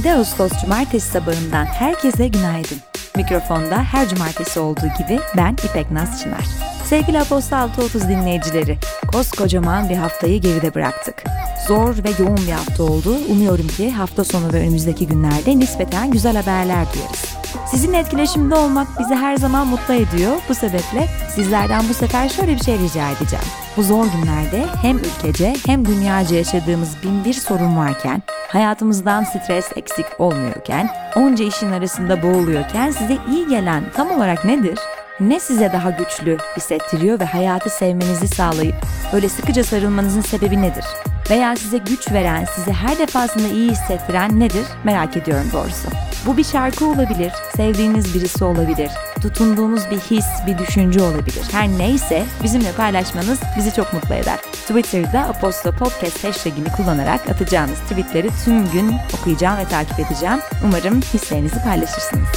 7 Ağustos Cumartesi sabahından herkese günaydın. Mikrofonda her cumartesi olduğu gibi ben İpek Naz Çınar. Sevgili Aposta 630 dinleyicileri, koskocaman bir haftayı geride bıraktık. Zor ve yoğun bir hafta oldu. Umuyorum ki hafta sonu ve önümüzdeki günlerde nispeten güzel haberler duyarız. Sizin etkileşimde olmak bizi her zaman mutlu ediyor. Bu sebeple sizlerden bu sefer şöyle bir şey rica edeceğim. Bu zor günlerde hem ülkece hem dünyaca yaşadığımız bin bir sorun varken, hayatımızdan stres eksik olmuyorken, onca işin arasında boğuluyorken size iyi gelen tam olarak nedir? Ne size daha güçlü hissettiriyor ve hayatı sevmenizi sağlayıp böyle sıkıca sarılmanızın sebebi nedir? Veya size güç veren, sizi her defasında iyi hissettiren nedir? Merak ediyorum doğrusu. Bu bir şarkı olabilir, sevdiğiniz birisi olabilir, tutunduğunuz bir his, bir düşünce olabilir. Her neyse bizimle paylaşmanız bizi çok mutlu eder. Twitter'da Aposto Podcast hashtagini kullanarak atacağınız tweetleri tüm gün okuyacağım ve takip edeceğim. Umarım hislerinizi paylaşırsınız.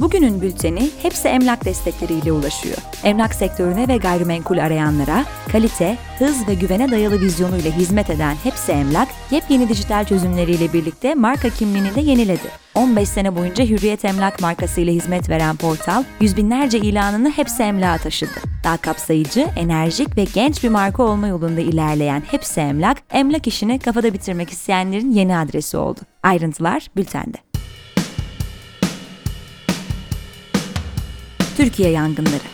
Bugünün bülteni hepsi emlak destekleriyle ulaşıyor. Emlak sektörüne ve gayrimenkul arayanlara kalite, hız ve güvene dayalı vizyonuyla hizmet eden Hepsi Emlak, yepyeni dijital çözümleriyle birlikte marka kimliğini de yeniledi. 15 sene boyunca Hürriyet Emlak markasıyla hizmet veren portal, yüz binlerce ilanını Hepsi Emlak'a taşıdı. Daha kapsayıcı, enerjik ve genç bir marka olma yolunda ilerleyen Hepsi Emlak, emlak işini kafada bitirmek isteyenlerin yeni adresi oldu. Ayrıntılar bültende. Türkiye yangınları.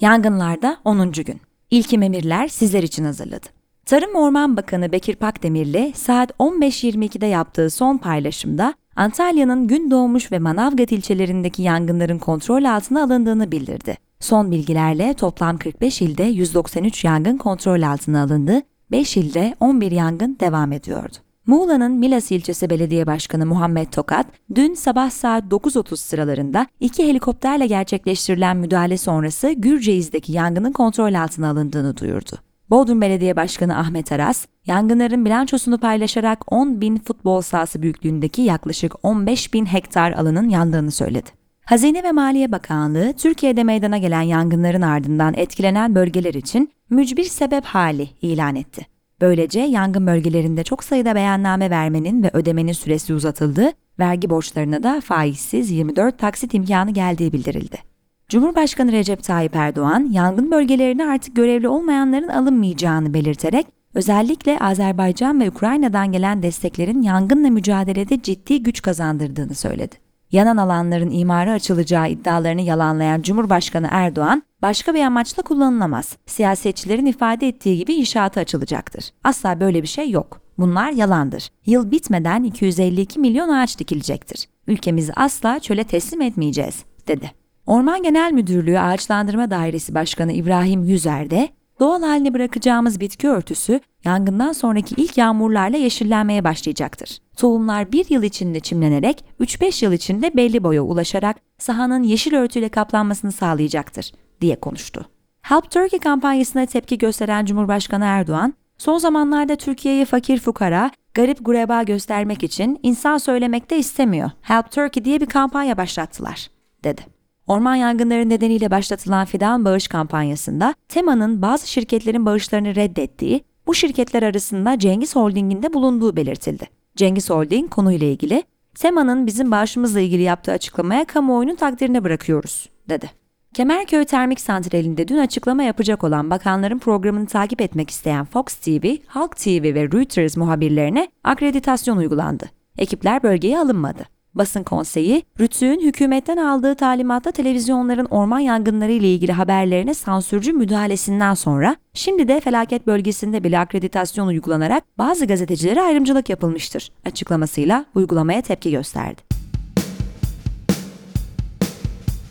Yangınlarda 10. gün. İlkim emirler sizler için hazırladı. Tarım Orman Bakanı Bekir Pakdemirli saat 15.22'de yaptığı son paylaşımda Antalya'nın Gündoğmuş ve Manavgat ilçelerindeki yangınların kontrol altına alındığını bildirdi. Son bilgilerle toplam 45 ilde 193 yangın kontrol altına alındı, 5 ilde 11 yangın devam ediyordu. Muğla'nın Milas ilçesi belediye başkanı Muhammed Tokat, dün sabah saat 9.30 sıralarında iki helikopterle gerçekleştirilen müdahale sonrası Gürceiz'deki yangının kontrol altına alındığını duyurdu. Bodrum Belediye Başkanı Ahmet Aras, yangınların bilançosunu paylaşarak 10 bin futbol sahası büyüklüğündeki yaklaşık 15 bin hektar alanın yandığını söyledi. Hazine ve Maliye Bakanlığı, Türkiye'de meydana gelen yangınların ardından etkilenen bölgeler için mücbir sebep hali ilan etti. Böylece yangın bölgelerinde çok sayıda beyanname vermenin ve ödemenin süresi uzatıldı, vergi borçlarına da faizsiz 24 taksit imkanı geldiği bildirildi. Cumhurbaşkanı Recep Tayyip Erdoğan, yangın bölgelerine artık görevli olmayanların alınmayacağını belirterek, özellikle Azerbaycan ve Ukrayna'dan gelen desteklerin yangınla mücadelede ciddi güç kazandırdığını söyledi. Yanan alanların imara açılacağı iddialarını yalanlayan Cumhurbaşkanı Erdoğan, başka bir amaçla kullanılamaz. Siyasetçilerin ifade ettiği gibi inşaatı açılacaktır. Asla böyle bir şey yok. Bunlar yalandır. Yıl bitmeden 252 milyon ağaç dikilecektir. Ülkemizi asla çöle teslim etmeyeceğiz, dedi. Orman Genel Müdürlüğü Ağaçlandırma Dairesi Başkanı İbrahim Yüzer de doğal haline bırakacağımız bitki örtüsü yangından sonraki ilk yağmurlarla yeşillenmeye başlayacaktır. Tohumlar bir yıl içinde çimlenerek 3-5 yıl içinde belli boya ulaşarak sahanın yeşil örtüyle kaplanmasını sağlayacaktır, diye konuştu. Help Turkey kampanyasına tepki gösteren Cumhurbaşkanı Erdoğan, son zamanlarda Türkiye'yi fakir fukara, garip gureba göstermek için insan söylemekte istemiyor. Help Turkey diye bir kampanya başlattılar, dedi. Orman yangınları nedeniyle başlatılan fidan bağış kampanyasında Tema'nın bazı şirketlerin bağışlarını reddettiği, bu şirketler arasında Cengiz Holding'in de bulunduğu belirtildi. Cengiz Holding konuyla ilgili, Tema'nın bizim bağışımızla ilgili yaptığı açıklamaya kamuoyunun takdirine bırakıyoruz, dedi. Kemerköy Termik Santrali'nde dün açıklama yapacak olan bakanların programını takip etmek isteyen Fox TV, Halk TV ve Reuters muhabirlerine akreditasyon uygulandı. Ekipler bölgeye alınmadı. Basın Konseyi, Rütü'nün hükümetten aldığı talimatta televizyonların orman yangınları ile ilgili haberlerine sansürcü müdahalesinden sonra şimdi de felaket bölgesinde bile akreditasyon uygulanarak bazı gazetecilere ayrımcılık yapılmıştır açıklamasıyla uygulamaya tepki gösterdi.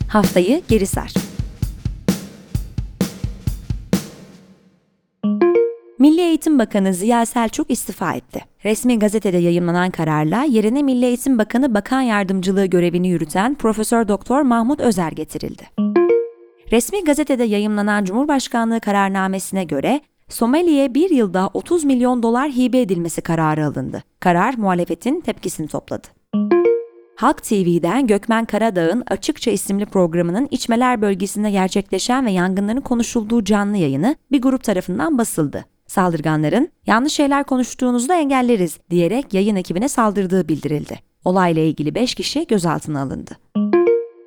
Haftayı geri sar. Milli Eğitim Bakanı Ziya Selçuk istifa etti. Resmi gazetede yayınlanan kararla yerine Milli Eğitim Bakanı Bakan Yardımcılığı görevini yürüten Profesör Doktor Mahmut Özer getirildi. Resmi gazetede yayımlanan Cumhurbaşkanlığı kararnamesine göre Somali'ye bir yılda 30 milyon dolar hibe edilmesi kararı alındı. Karar muhalefetin tepkisini topladı. Halk TV'den Gökmen Karadağ'ın Açıkça isimli programının içmeler bölgesinde gerçekleşen ve yangınların konuşulduğu canlı yayını bir grup tarafından basıldı. Saldırganların yanlış şeyler konuştuğunuzda engelleriz diyerek yayın ekibine saldırdığı bildirildi. Olayla ilgili 5 kişi gözaltına alındı.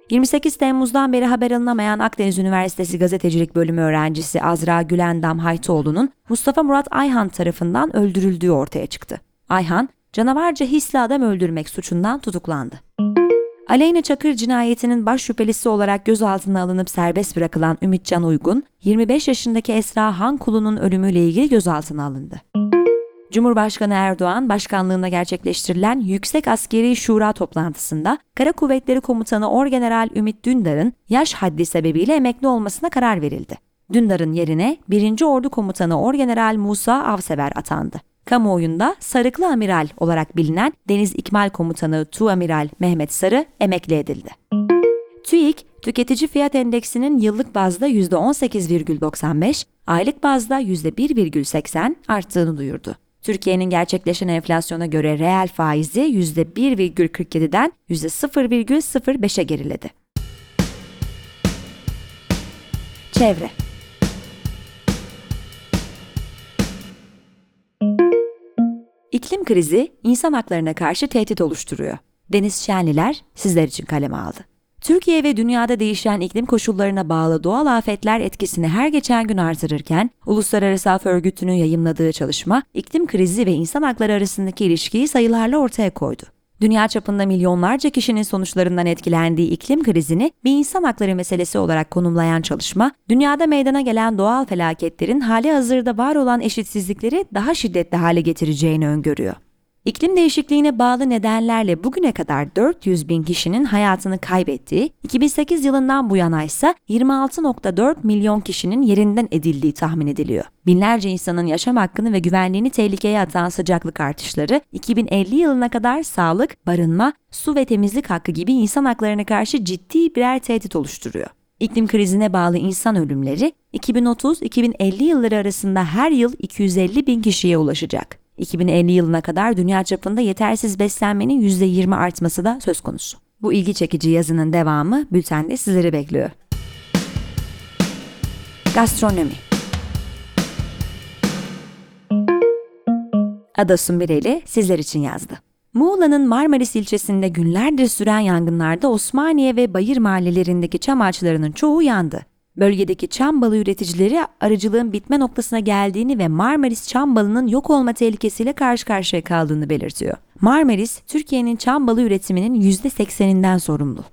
28 Temmuz'dan beri haber alınamayan Akdeniz Üniversitesi Gazetecilik Bölümü öğrencisi Azra Gülendam Haytoğlu'nun Mustafa Murat Ayhan tarafından öldürüldüğü ortaya çıktı. Ayhan, canavarca hisli adam öldürmek suçundan tutuklandı. Aleyna Çakır cinayetinin baş şüphelisi olarak gözaltına alınıp serbest bırakılan Ümitcan Uygun, 25 yaşındaki Esra Hankulu'nun ölümüyle ilgili gözaltına alındı. Cumhurbaşkanı Erdoğan başkanlığında gerçekleştirilen Yüksek Askeri Şura toplantısında Kara Kuvvetleri Komutanı Orgeneral Ümit Dündar'ın yaş haddi sebebiyle emekli olmasına karar verildi. Dündar'ın yerine 1. Ordu Komutanı Orgeneral Musa Avsever atandı. Kamuoyunda Sarıklı Amiral olarak bilinen Deniz İkmal Komutanı Tu Amiral Mehmet Sarı emekli edildi. TÜİK, tüketici fiyat endeksinin yıllık bazda %18,95, aylık bazda %1,80 arttığını duyurdu. Türkiye'nin gerçekleşen enflasyona göre reel faizi %1,47'den %0,05'e geriledi. Çevre İklim krizi insan haklarına karşı tehdit oluşturuyor. Deniz Şenliler sizler için kaleme aldı. Türkiye ve dünyada değişen iklim koşullarına bağlı doğal afetler etkisini her geçen gün artırırken, Uluslararası Af Örgütü'nün yayımladığı çalışma, iklim krizi ve insan hakları arasındaki ilişkiyi sayılarla ortaya koydu. Dünya çapında milyonlarca kişinin sonuçlarından etkilendiği iklim krizini bir insan hakları meselesi olarak konumlayan çalışma, dünyada meydana gelen doğal felaketlerin hali hazırda var olan eşitsizlikleri daha şiddetli hale getireceğini öngörüyor. İklim değişikliğine bağlı nedenlerle bugüne kadar 400 bin kişinin hayatını kaybettiği, 2008 yılından bu yana ise 26.4 milyon kişinin yerinden edildiği tahmin ediliyor. Binlerce insanın yaşam hakkını ve güvenliğini tehlikeye atan sıcaklık artışları, 2050 yılına kadar sağlık, barınma, su ve temizlik hakkı gibi insan haklarına karşı ciddi birer tehdit oluşturuyor. İklim krizine bağlı insan ölümleri 2030-2050 yılları arasında her yıl 250 bin kişiye ulaşacak. 2050 yılına kadar dünya çapında yetersiz beslenmenin %20 artması da söz konusu. Bu ilgi çekici yazının devamı bültende sizleri bekliyor. Gastronomi Ada Sumbireli sizler için yazdı. Muğla'nın Marmaris ilçesinde günlerdir süren yangınlarda Osmaniye ve Bayır mahallelerindeki çam ağaçlarının çoğu yandı. Bölgedeki çam balı üreticileri arıcılığın bitme noktasına geldiğini ve Marmaris çam balının yok olma tehlikesiyle karşı karşıya kaldığını belirtiyor. Marmaris, Türkiye'nin çam balı üretiminin %80'inden sorumlu.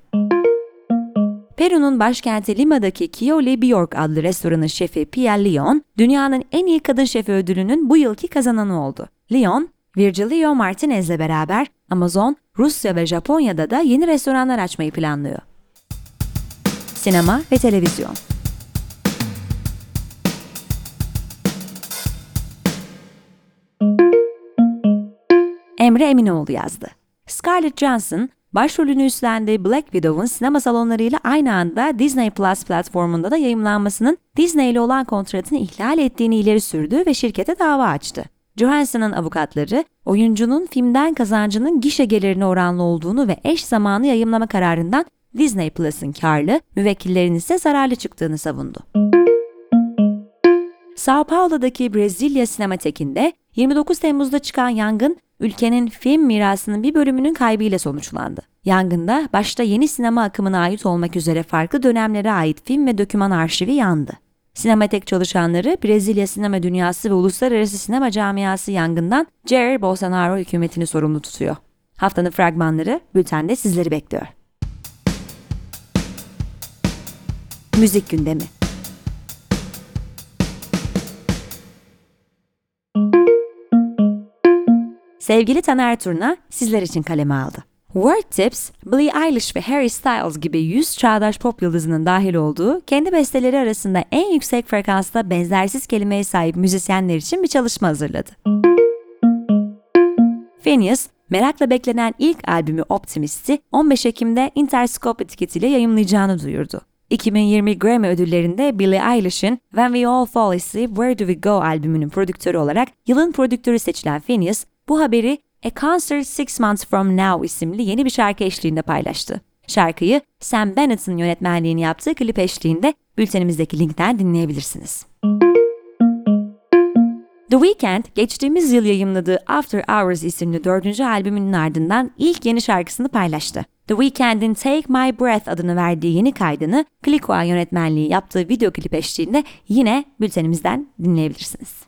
Peru'nun başkenti Lima'daki Kiole Bjork adlı restoranın şefi Pierre Leon, dünyanın en iyi kadın şefi ödülünün bu yılki kazananı oldu. Leon, Virgilio Martinez'le beraber Amazon, Rusya ve Japonya'da da yeni restoranlar açmayı planlıyor. Sinema ve televizyon Emre Eminoğlu yazdı. Scarlett Johansson, başrolünü üstlendiği Black Widow'un sinema salonlarıyla aynı anda Disney Plus platformunda da yayımlanmasının Disney ile olan kontratını ihlal ettiğini ileri sürdü ve şirkete dava açtı. Johansson'ın avukatları, oyuncunun filmden kazancının gişe gelirine oranlı olduğunu ve eş zamanlı yayımlama kararından Disney Plus'ın karlı, müvekkillerin ise zararlı çıktığını savundu. Sao Paulo'daki Brezilya Sinematekinde 29 Temmuz'da çıkan yangın ülkenin film mirasının bir bölümünün kaybıyla sonuçlandı. Yangında başta yeni sinema akımına ait olmak üzere farklı dönemlere ait film ve doküman arşivi yandı. Sinematek çalışanları Brezilya sinema dünyası ve uluslararası sinema camiası yangından Jair Bolsonaro hükümetini sorumlu tutuyor. Haftanın fragmanları bültende sizleri bekliyor. Müzik gündemi Sevgili Taner Turna sizler için kaleme aldı. Word Tips, Billie Eilish ve Harry Styles gibi 100 çağdaş pop yıldızının dahil olduğu kendi besteleri arasında en yüksek frekansta benzersiz kelimeye sahip müzisyenler için bir çalışma hazırladı. Phineas, merakla beklenen ilk albümü Optimist'i 15 Ekim'de Interscope etiketiyle yayımlayacağını duyurdu. 2020 Grammy ödüllerinde Billie Eilish'in When We All Fall Asleep Where Do We Go albümünün prodüktörü olarak yılın prodüktörü seçilen Phineas, bu haberi A Concert Six Months From Now isimli yeni bir şarkı eşliğinde paylaştı. Şarkıyı Sam Bennett'ın yönetmenliğini yaptığı klip eşliğinde bültenimizdeki linkten dinleyebilirsiniz. The Weeknd, geçtiğimiz yıl yayımladığı After Hours isimli dördüncü albümünün ardından ilk yeni şarkısını paylaştı. The Weeknd'in Take My Breath adını verdiği yeni kaydını Clico'a yönetmenliği yaptığı video klip eşliğinde yine bültenimizden dinleyebilirsiniz.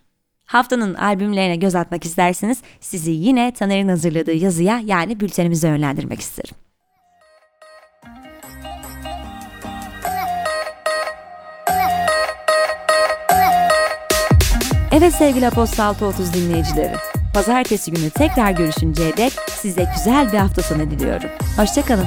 Haftanın albümlerine göz atmak isterseniz sizi yine Taner'in hazırladığı yazıya yani bültenimize yönlendirmek isterim. Evet sevgili Aposto 630 dinleyicileri. Pazartesi günü tekrar görüşünceye dek size güzel bir hafta sonu diliyorum. Hoşçakalın.